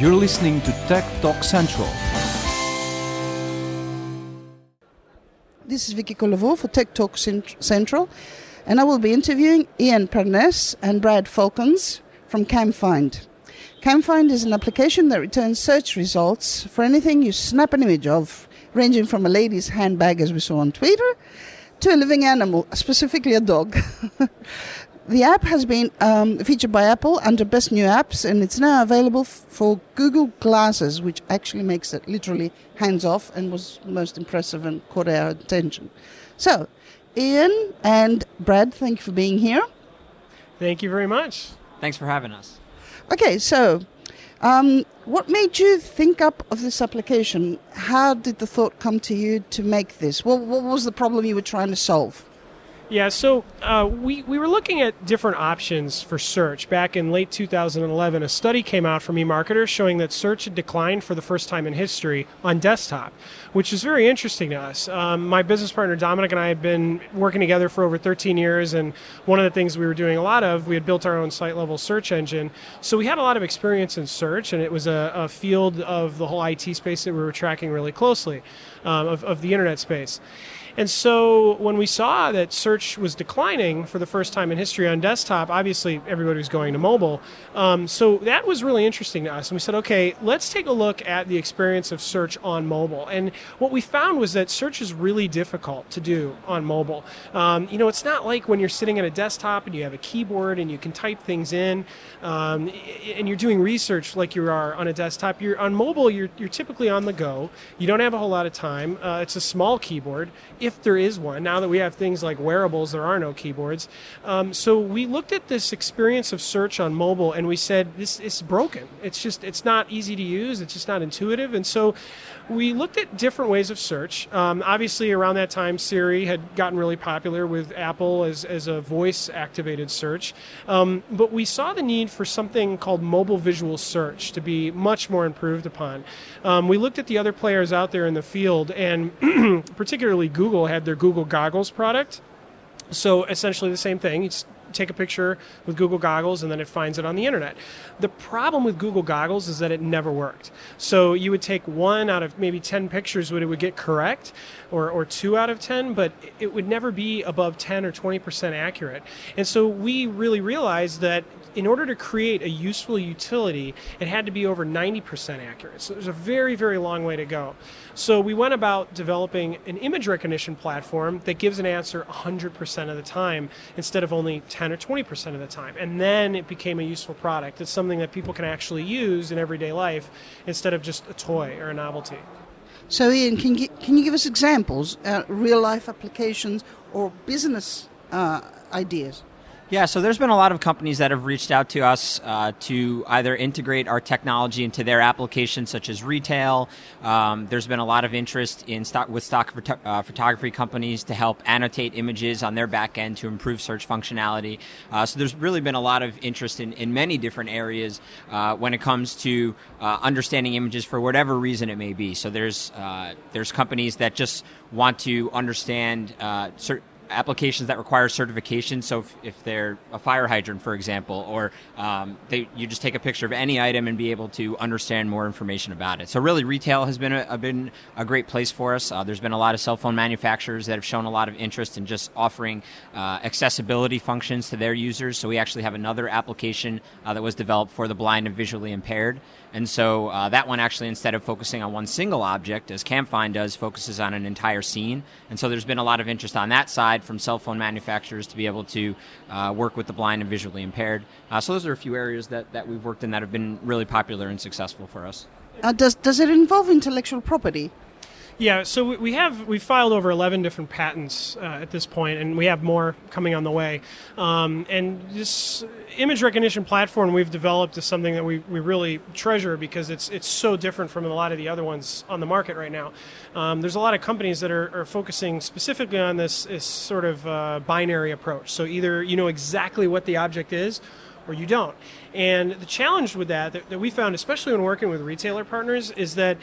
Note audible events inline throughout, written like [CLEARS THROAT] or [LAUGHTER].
You're listening to Tech Talk Central. This is Vicky Colavo for Tech Talk Central, and I will be interviewing Ian Parnes and Brad Folkens from CamFind. CamFind is an application that returns search results for anything you snap an image of, ranging from a lady's handbag, as we saw on Twitter, to a living animal, specifically a dog. [LAUGHS] the app has been um, featured by Apple under Best New Apps, and it's now available f- for Google Glasses, which actually makes it literally hands off and was most impressive and caught our attention. So, Ian and Brad, thank you for being here. Thank you very much. Thanks for having us. Okay, so um, what made you think up of this application? How did the thought come to you to make this? What, what was the problem you were trying to solve? Yeah, so uh, we, we were looking at different options for search. Back in late 2011, a study came out from eMarketer showing that search had declined for the first time in history on desktop, which is very interesting to us. Um, my business partner Dominic and I had been working together for over 13 years, and one of the things we were doing a lot of, we had built our own site level search engine. So we had a lot of experience in search, and it was a, a field of the whole IT space that we were tracking really closely, um, of, of the internet space. And so when we saw that search was declining for the first time in history on desktop, obviously everybody was going to mobile. Um, so that was really interesting to us. And we said, okay, let's take a look at the experience of search on mobile. And what we found was that search is really difficult to do on mobile. Um, you know, it's not like when you're sitting at a desktop and you have a keyboard and you can type things in um, and you're doing research like you are on a desktop. You're on mobile, you're, you're typically on the go. You don't have a whole lot of time. Uh, it's a small keyboard if there is one. Now that we have things like wearables, there are no keyboards. Um, so we looked at this experience of search on mobile and we said this is broken. It's just it's not easy to use. It's just not intuitive. And so we looked at different ways of search. Um, obviously, around that time, Siri had gotten really popular with Apple as, as a voice activated search. Um, but we saw the need for something called mobile visual search to be much more improved upon. Um, we looked at the other players out there in the field, and [CLEARS THROAT] particularly Google had their Google Goggles product. So essentially the same thing. It's take a picture with Google Goggles and then it finds it on the internet. The problem with Google Goggles is that it never worked. So you would take one out of maybe 10 pictures when it would get correct, or, or two out of 10, but it would never be above 10 or 20% accurate. And so we really realized that in order to create a useful utility, it had to be over 90% accurate. So there's a very, very long way to go. So we went about developing an image recognition platform that gives an answer 100% of the time instead of only 10 or 20% of the time. And then it became a useful product. It's something that people can actually use in everyday life instead of just a toy or a novelty. So, Ian, can you, can you give us examples, uh, real life applications or business uh, ideas? Yeah, so there's been a lot of companies that have reached out to us uh, to either integrate our technology into their applications, such as retail. Um, there's been a lot of interest in stock with stock uh, photography companies to help annotate images on their back end to improve search functionality. Uh, so there's really been a lot of interest in, in many different areas uh, when it comes to uh, understanding images for whatever reason it may be. So there's uh, there's companies that just want to understand certain applications that require certification. So if, if they're a fire hydrant, for example, or um, they, you just take a picture of any item and be able to understand more information about it. So really, retail has been a, been a great place for us. Uh, there's been a lot of cell phone manufacturers that have shown a lot of interest in just offering uh, accessibility functions to their users. So we actually have another application uh, that was developed for the blind and visually impaired. And so uh, that one actually, instead of focusing on one single object, as CamFind does, focuses on an entire scene. And so there's been a lot of interest on that side from cell phone manufacturers to be able to uh, work with the blind and visually impaired. Uh, so those are a few areas that, that we've worked in that have been really popular and successful for us. Uh, does, does it involve intellectual property? Yeah, so we have we filed over eleven different patents uh, at this point, and we have more coming on the way. Um, and this image recognition platform we've developed is something that we, we really treasure because it's it's so different from a lot of the other ones on the market right now. Um, there's a lot of companies that are, are focusing specifically on this, this sort of uh, binary approach. So either you know exactly what the object is, or you don't. And the challenge with that, that, that we found, especially when working with retailer partners, is that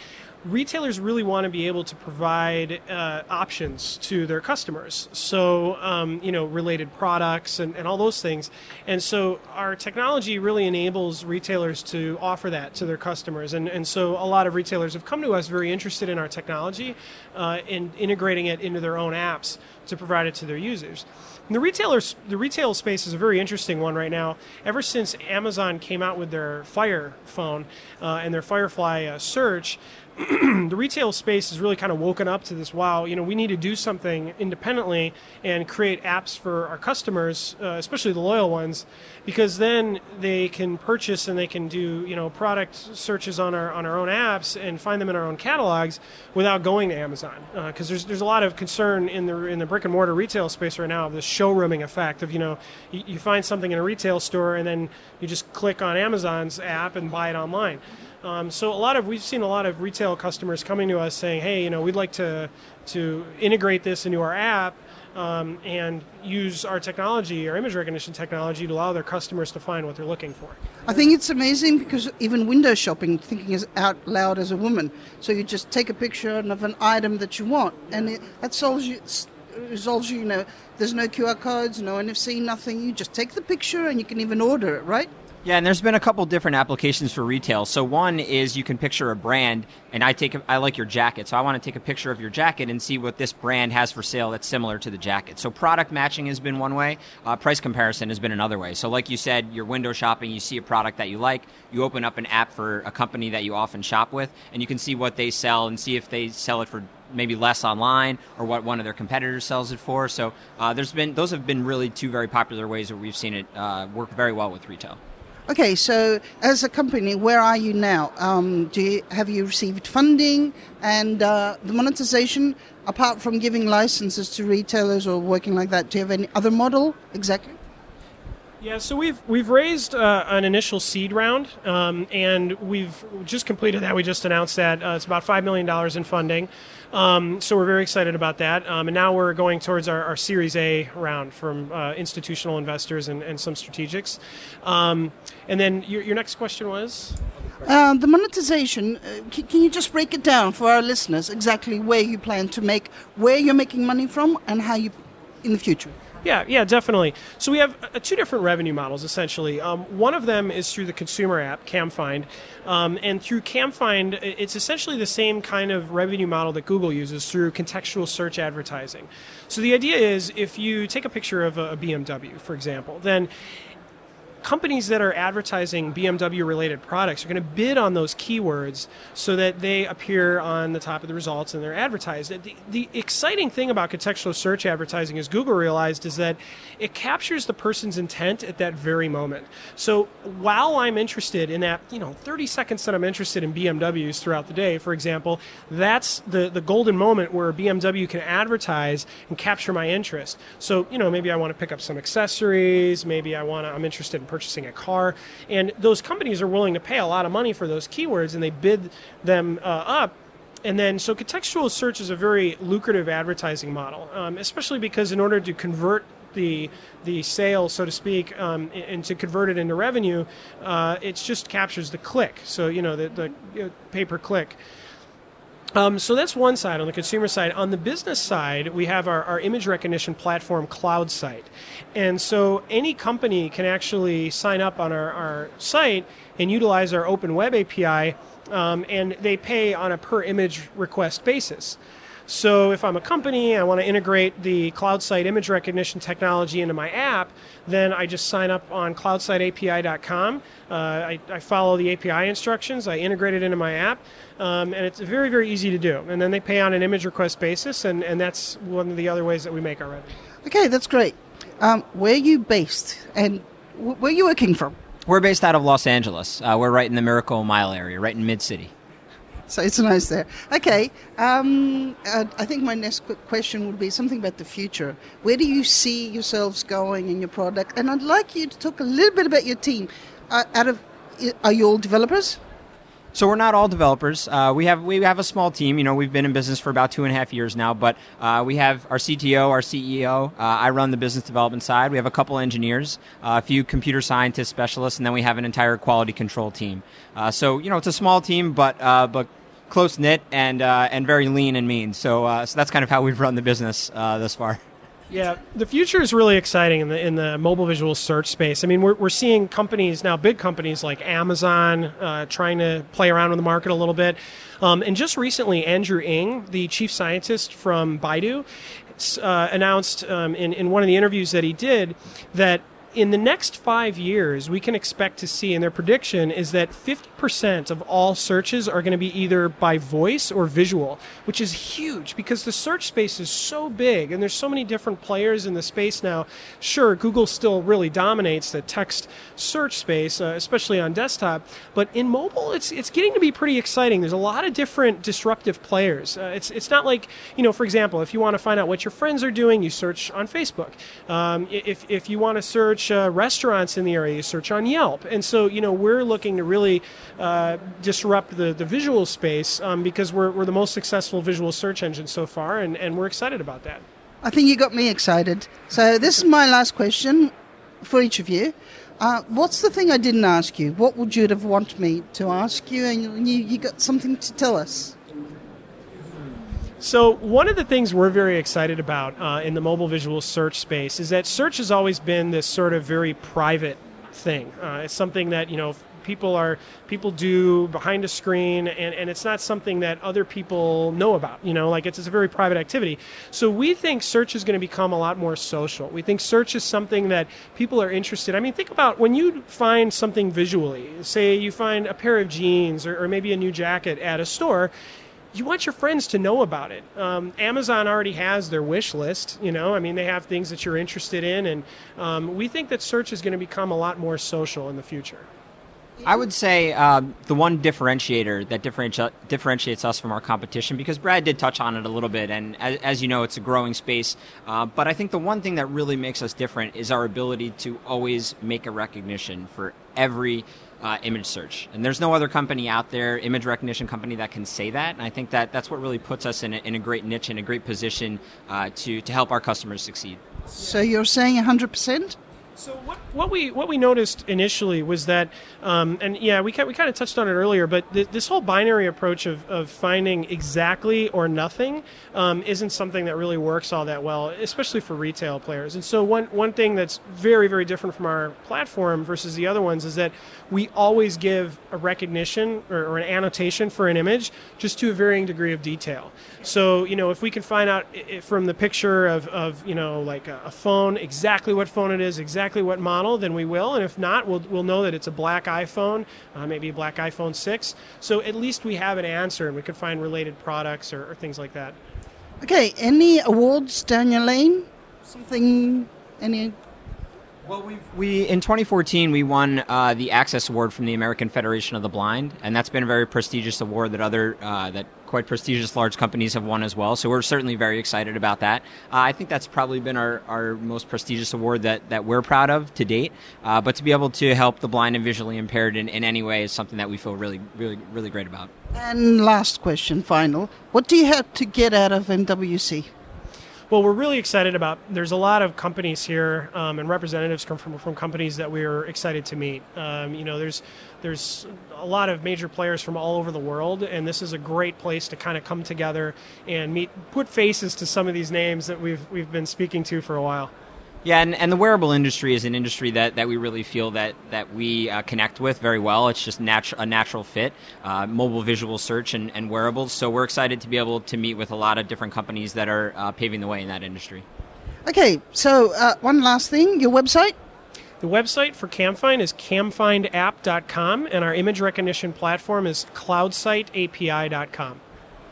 retailers really want to be able to provide uh, options to their customers. So, um, you know, related products and, and all those things. And so our technology really enables retailers to offer that to their customers. And, and so a lot of retailers have come to us very interested in our technology uh, and integrating it into their own apps to provide it to their users. And the retailers, the retail space is a very interesting one right now. Ever since Amazon came out with their Fire phone uh, and their Firefly uh, search, [CLEARS THROAT] the retail space has really kind of woken up to this wow you know we need to do something independently and create apps for our customers uh, especially the loyal ones because then they can purchase and they can do you know product searches on our on our own apps and find them in our own catalogs without going to Amazon because uh, there's there's a lot of concern in the in the brick and mortar retail space right now of this showrooming effect of you know you, you find something in a retail store and then you just click on Amazon's app and buy it online um, so a lot of we've seen a lot of retail customers coming to us saying, "Hey, you know, we'd like to to integrate this into our app." Um, and use our technology, our image recognition technology, to allow their customers to find what they're looking for. I think it's amazing because even window shopping, thinking as out loud as a woman. So you just take a picture of an item that you want, and it, that solves you resolves you. You know, there's no QR codes, no NFC, nothing. You just take the picture, and you can even order it, right? Yeah, and there's been a couple different applications for retail. So one is you can picture a brand, and I take I like your jacket, so I want to take a picture of your jacket and see what this brand has for sale that's similar to the jacket. So product matching has been one way. Uh, price comparison has been another way. So like you said, you're window shopping, you see a product that you like, you open up an app for a company that you often shop with, and you can see what they sell and see if they sell it for maybe less online or what one of their competitors sells it for. So uh, there's been those have been really two very popular ways that we've seen it uh, work very well with retail. Okay, so as a company, where are you now? Um, do you, have you received funding and uh, the monetization? Apart from giving licenses to retailers or working like that, do you have any other model exactly? Yeah, so we've we've raised uh, an initial seed round, um, and we've just completed that. We just announced that uh, it's about five million dollars in funding. Um, so we're very excited about that. Um, and now we're going towards our, our Series A round from uh, institutional investors and, and some strategics. Um, and then your, your next question was. Uh, the monetization, uh, can, can, you just break it down for our listeners exactly where you plan to make, where you're making money from, and how you in the future? Yeah, yeah, definitely. So we have uh, two different revenue models essentially. Um, one of them is through the consumer app CamFind, um, and through CamFind, it's essentially the same kind of revenue model that Google uses through contextual search advertising. So the idea is, if you take a picture of a BMW, for example, then companies that are advertising BMW related products are going to bid on those keywords so that they appear on the top of the results and they're advertised. The, the exciting thing about contextual search advertising, as Google realized, is that it captures the person's intent at that very moment. So while I'm interested in that, you know, 30 seconds that I'm interested in BMWs throughout the day, for example, that's the, the golden moment where BMW can advertise and capture my interest. So, you know, maybe I want to pick up some accessories, maybe I want to, I'm interested in purchasing a car. And those companies are willing to pay a lot of money for those keywords and they bid them uh, up. And then so contextual search is a very lucrative advertising model um, especially because in order to convert the the sale so to speak um, and to convert it into revenue uh, it just captures the click. So you know the, the you know, pay per click um, so that's one side on the consumer side. On the business side, we have our, our image recognition platform, CloudSight. And so any company can actually sign up on our, our site and utilize our open web API, um, and they pay on a per image request basis. So if I'm a company, I want to integrate the CloudSight image recognition technology into my app, then I just sign up on cloudsightAPI.com. Uh, I, I, follow the API instructions, I integrate it into my app, um, and it's very, very easy to do. And then they pay on an image request basis, and, and that's one of the other ways that we make our revenue. Okay, that's great. Um, where are you based, and where are you working from? We're based out of Los Angeles. Uh, we're right in the Miracle Mile area, right in Mid City so it's nice there. Okay, um, uh, I think my next question would be something about the future. Where do you see yourselves going in your product? And I'd like you to talk a little bit about your team. Uh, out of, are you all developers? So we're not all developers. Uh, we have we have a small team. You know, we've been in business for about two and a half years now. But uh, we have our CTO, our CEO. Uh, I run the business development side. We have a couple engineers, uh, a few computer scientist specialists, and then we have an entire quality control team. Uh, so you know, it's a small team, but uh, but close knit and and very lean and mean. So so that's kind of how we've run the business thus far. Yeah, the future is really exciting in the in the mobile visual search space. I mean, we're, we're seeing companies now, big companies like Amazon, uh, trying to play around with the market a little bit. Um, and just recently, Andrew Ng, the chief scientist from Baidu, uh, announced um, in in one of the interviews that he did that in the next five years, we can expect to see, and their prediction is that 50% of all searches are going to be either by voice or visual, which is huge because the search space is so big and there's so many different players in the space now. Sure, Google still really dominates the text search space, uh, especially on desktop, but in mobile, it's it's getting to be pretty exciting. There's a lot of different disruptive players. Uh, it's it's not like you know, for example, if you want to find out what your friends are doing, you search on Facebook. Um, if if you want to search uh, restaurants in the area, you search on Yelp. And so, you know, we're looking to really uh, disrupt the, the visual space um, because we're, we're the most successful visual search engine so far, and, and we're excited about that. I think you got me excited. So, this is my last question for each of you. Uh, what's the thing I didn't ask you? What would you have wanted me to ask you? And you, you got something to tell us. So, one of the things we're very excited about uh, in the mobile visual search space is that search has always been this sort of very private thing. Uh, it's something that, you know, people are people do behind a screen and, and it's not something that other people know about you know like it's, it's a very private activity so we think search is going to become a lot more social we think search is something that people are interested i mean think about when you find something visually say you find a pair of jeans or, or maybe a new jacket at a store you want your friends to know about it. Um, Amazon already has their wish list. You know, I mean, they have things that you're interested in, and um, we think that search is going to become a lot more social in the future. I would say um, the one differentiator that differenti- differentiates us from our competition, because Brad did touch on it a little bit, and as, as you know, it's a growing space. Uh, but I think the one thing that really makes us different is our ability to always make a recognition for every uh, image search. And there's no other company out there, image recognition company, that can say that. And I think that that's what really puts us in a, in a great niche, and a great position uh, to, to help our customers succeed. So you're saying 100%? So what, what we what we noticed initially was that, um, and yeah, we we kind of touched on it earlier, but th- this whole binary approach of, of finding exactly or nothing um, isn't something that really works all that well, especially for retail players. And so one one thing that's very very different from our platform versus the other ones is that we always give a recognition or, or an annotation for an image just to a varying degree of detail. So you know if we can find out from the picture of, of you know like a, a phone exactly what phone it is exactly exactly what model, then we will. And if not, we'll, we'll know that it's a black iPhone, uh, maybe a black iPhone 6. So at least we have an answer and we could find related products or, or things like that. Okay, any awards down your lane? Something, any well, we we in 2014 we won uh, the Access Award from the American Federation of the Blind, and that's been a very prestigious award that other uh, that quite prestigious large companies have won as well. So we're certainly very excited about that. Uh, I think that's probably been our, our most prestigious award that, that we're proud of to date. Uh, but to be able to help the blind and visually impaired in, in any way is something that we feel really really really great about. And last question, final. What do you have to get out of MWC? Well, we're really excited about. There's a lot of companies here um, and representatives come from, from companies that we're excited to meet. Um, you know, there's there's a lot of major players from all over the world, and this is a great place to kind of come together and meet, put faces to some of these names that we've we've been speaking to for a while. Yeah, and, and the wearable industry is an industry that, that we really feel that that we uh, connect with very well. It's just natu- a natural fit, uh, mobile visual search and, and wearables. So we're excited to be able to meet with a lot of different companies that are uh, paving the way in that industry. Okay, so uh, one last thing, your website. The website for CamFind is camfindapp.com, and our image recognition platform is cloudsightapi.com.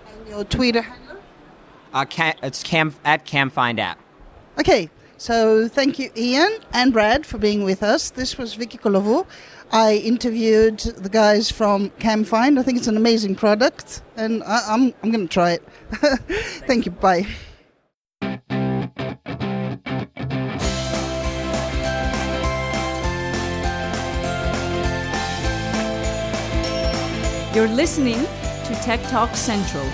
And your Twitter handle? Uh, it's cam at camfindapp. Okay, so thank you, Ian and Brad, for being with us. This was Vicky Colaveau. I interviewed the guys from CamFind. I think it's an amazing product, and I, am I'm, I'm going to try it. [LAUGHS] thank you. Bye. You're listening to Tech Talk Central.